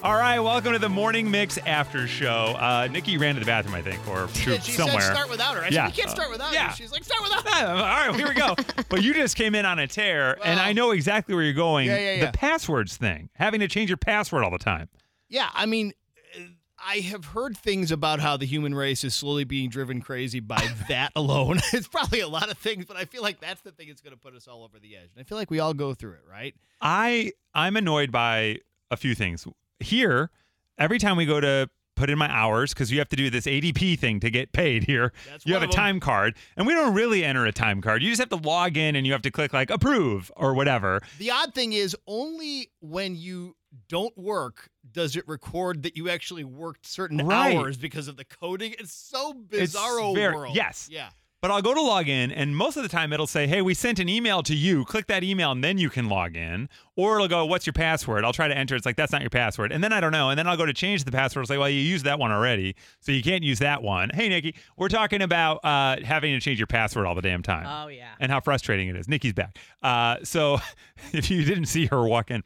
All right, welcome to the Morning Mix After Show. Uh, Nikki ran to the bathroom, I think, or She, she somewhere. said start without her. I Yeah. said, we can't start without her. yeah. you. She's like, start without her. All right, here we go. but you just came in on a tear, and I know exactly where you're going. Yeah, yeah, yeah. The passwords thing, having to change your password all the time. Yeah, I mean, uh, I have heard things about how the human race is slowly being driven crazy by that alone. it's probably a lot of things, but I feel like that's the thing that's going to put us all over the edge. And I feel like we all go through it, right? I I'm annoyed by a few things. Here, every time we go to put in my hours because you have to do this ADP thing to get paid here. That's you have a time card, and we don't really enter a time card. You just have to log in and you have to click like approve or whatever. The odd thing is, only when you don't work does it record that you actually worked certain Right. hours because of the coding. It's so bizarro very- world. yes. Yeah. But I'll go to log in, and most of the time it'll say, "Hey, we sent an email to you. Click that email, and then you can log in." Or it'll go, "What's your password?" I'll try to enter. It's like that's not your password, and then I don't know. And then I'll go to change the password. It's like, "Well, you used that one already, so you can't use that one." Hey, Nikki, we're talking about uh, having to change your password all the damn time. Oh yeah. and how frustrating it is. Nikki's back. Uh, so if you didn't see her walk in,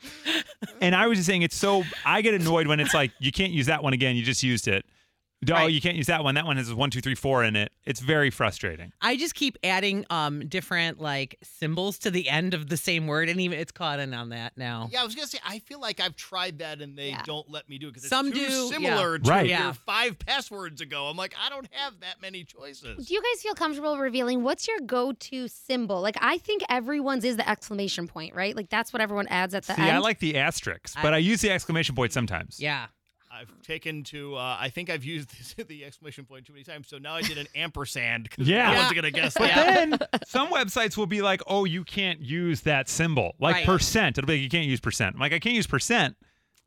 and I was just saying it's so I get annoyed when it's like you can't use that one again. You just used it. Oh, Right. you can't use that one. That one has one, two, three, four in it. It's very frustrating. I just keep adding um different like symbols to the end of the same word, and even it's caught in on that now. Yeah, I was gonna say I feel like I've tried that and they Yeah. don't let me do it because Some too do, yeah. similar to Right. your Yeah. five passwords ago. I'm like, I don't have that many choices. Do you guys feel comfortable revealing what's your go-to symbol? Like I think everyone's is the exclamation point, right? Like that's what everyone adds at the See, end. I like the asterisks, but I, use the exclamation point sometimes. Yeah. I've taken to. Uh, I think I've used this, the exclamation point too many times, so now I did an ampersand. Yeah. no one's Yeah. gonna guess But that. then some websites will be like, "Oh, you can't use that symbol, like Right. percent." It'll be like, "You can't use percent." I'm like, "I can't use percent."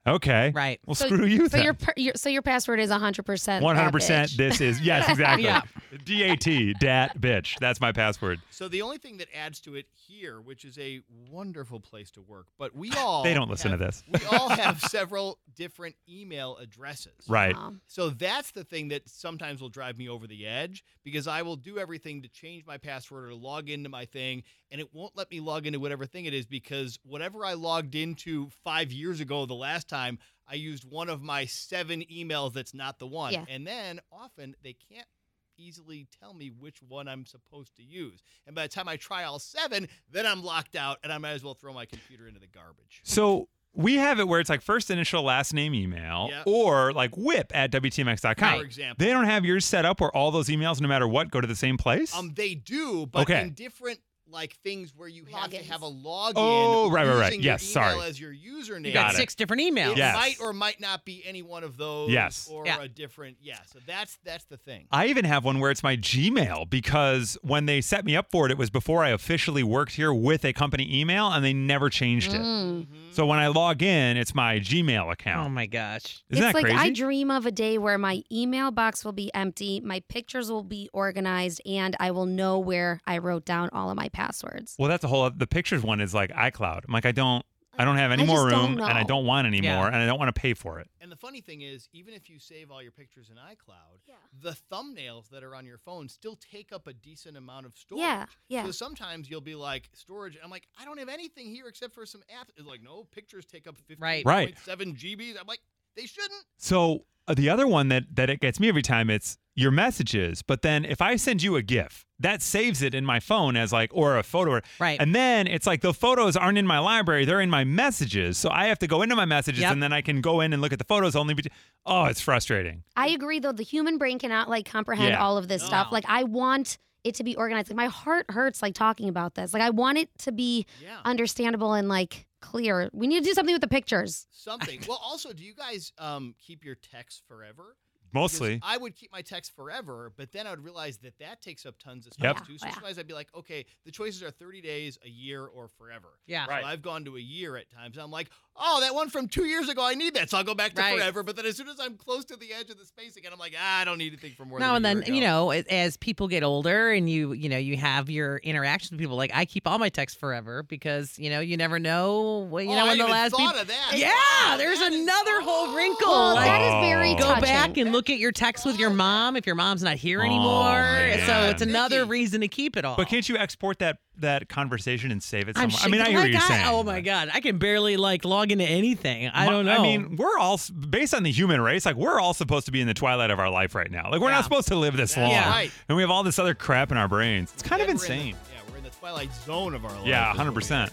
Okay, Right. Well, so, screw you So then. your, your so your password is 100%. 100%. This is yes, exactly. Yeah. Dat dat bitch. That's my password. So the only thing that adds to it here, which is a wonderful place to work, but we all They don't listen to this. we all have several different email addresses. Right. Um, So that's the thing that sometimes will drive me over the edge because I will do everything to change my password or log into my thing, and it won't let me log into whatever thing it is because whatever I logged into five years ago, the last time, I used one of my seven emails that's not the one. Yeah. And then often they can't easily tell me which one I'm supposed to use. And by the time I try all seven, then I'm locked out and I might as well throw my computer into the garbage. So we have it where it's like first initial, last name email, Yeah. or like whip at WTMX.com. For example. They don't have yours set up where all those emails, no matter what, go to the same place. Um, they do, but Okay. in different like things where you have to have a login. Oh, right, right, right. using your Yes, sorry. email As your username. You Got got it. six different emails. It Yes. might or might not be any one of those. Yes. Or Yeah. a different. Yeah. So that's that's the thing. I even have one where it's my Gmail because when they set me up for it, it was before I officially worked here with a company email and they never changed it. mm. So when I log in, it's my Gmail account. Oh my gosh. Isn't it's that like crazy? I dream of a day where my email box will be empty, my pictures will be organized, and I will know where I wrote down all of my passwords. well, that's a whole. The pictures one is like iCloud. I'm like, I don't, I don't have any I more just room, don't and I don't want any Yeah. more, and I don't want to pay for it. And the funny thing is, even if you save all your pictures in iCloud, Yeah. the thumbnails that are on your phone still take up a decent amount of storage. Yeah, yeah. So sometimes you'll be like storage. I'm like, I don't have anything here except for some apps. It's like, no, pictures take up 15.7 Right. Right. GBs. I'm like, they shouldn't. So uh, the other one that that it gets me every time it's your messages, but then if I send you a GIF, that saves it in my phone as like or a photo, Right. And then it's like the photos aren't in my library; they're in my messages. So I have to go into my messages, Yep. and then I can go in and look at the photos only. Bet- oh, it's frustrating. I agree, though. The human brain cannot like comprehend Yeah. all of this No. stuff. Like, I want it to be organized. Like, my heart hurts like talking about this. Like, I want it to be Yeah. understandable and like clear. We need to do something with the pictures. Something. well, also, do you guys um, keep your texts forever? Because Mostly, I would keep my text forever, but then I would realize that that takes up tons of space Yep. too. So Yeah. sometimes I'd be like, okay, the choices are 30 days, a year, or forever. Yeah. Right. So I've gone to a year at times. I'm like, oh, that one from two years ago, I need that. So I'll go back to Right. forever. But then as soon as I'm close to the edge of the space again, I'm like, ah, I don't need anything for more No, than and a then year you know, as, as people get older and you you know you have your interactions with people, like I keep all my texts forever because you know you never know what you Oh, know I when the last thought peop- of that. Yeah, Wow, there's that is- another whole oh. wrinkle. Well, like, that is very Oh. go touching. back and look at your texts with your mom if your mom's not here Oh, anymore. man. So it's another reason to keep it all. but can't you export that that conversation and save it I'm somewhere? I mean, I hear like what you're saying. Oh my god, I can barely like log into anything. I My- don't know. I mean, we're all s- based on the human race. Like we're all supposed to be in the twilight of our life right now. Like we're Yeah. not supposed to live this That's long, right. and we have all this other crap in our brains. It's kind of Then we're in the- insane. yeah, we're in the twilight zone of our life. Yeah, is what we 100%. are.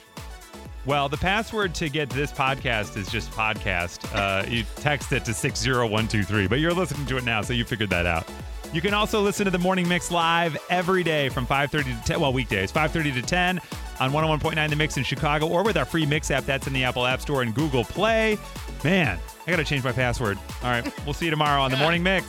Well, the password to get this podcast is just podcast. Uh, you text it to 60123, but you're listening to it now, so you figured that out. You can also listen to the Morning Mix live every day from 5:30 to 10, well, weekdays, 5:30 to 10 on 101.9 The Mix in Chicago or with our free Mix app that's in the Apple App Store and Google Play. Man, I got to change my password. All right, we'll see you tomorrow on the Morning Mix.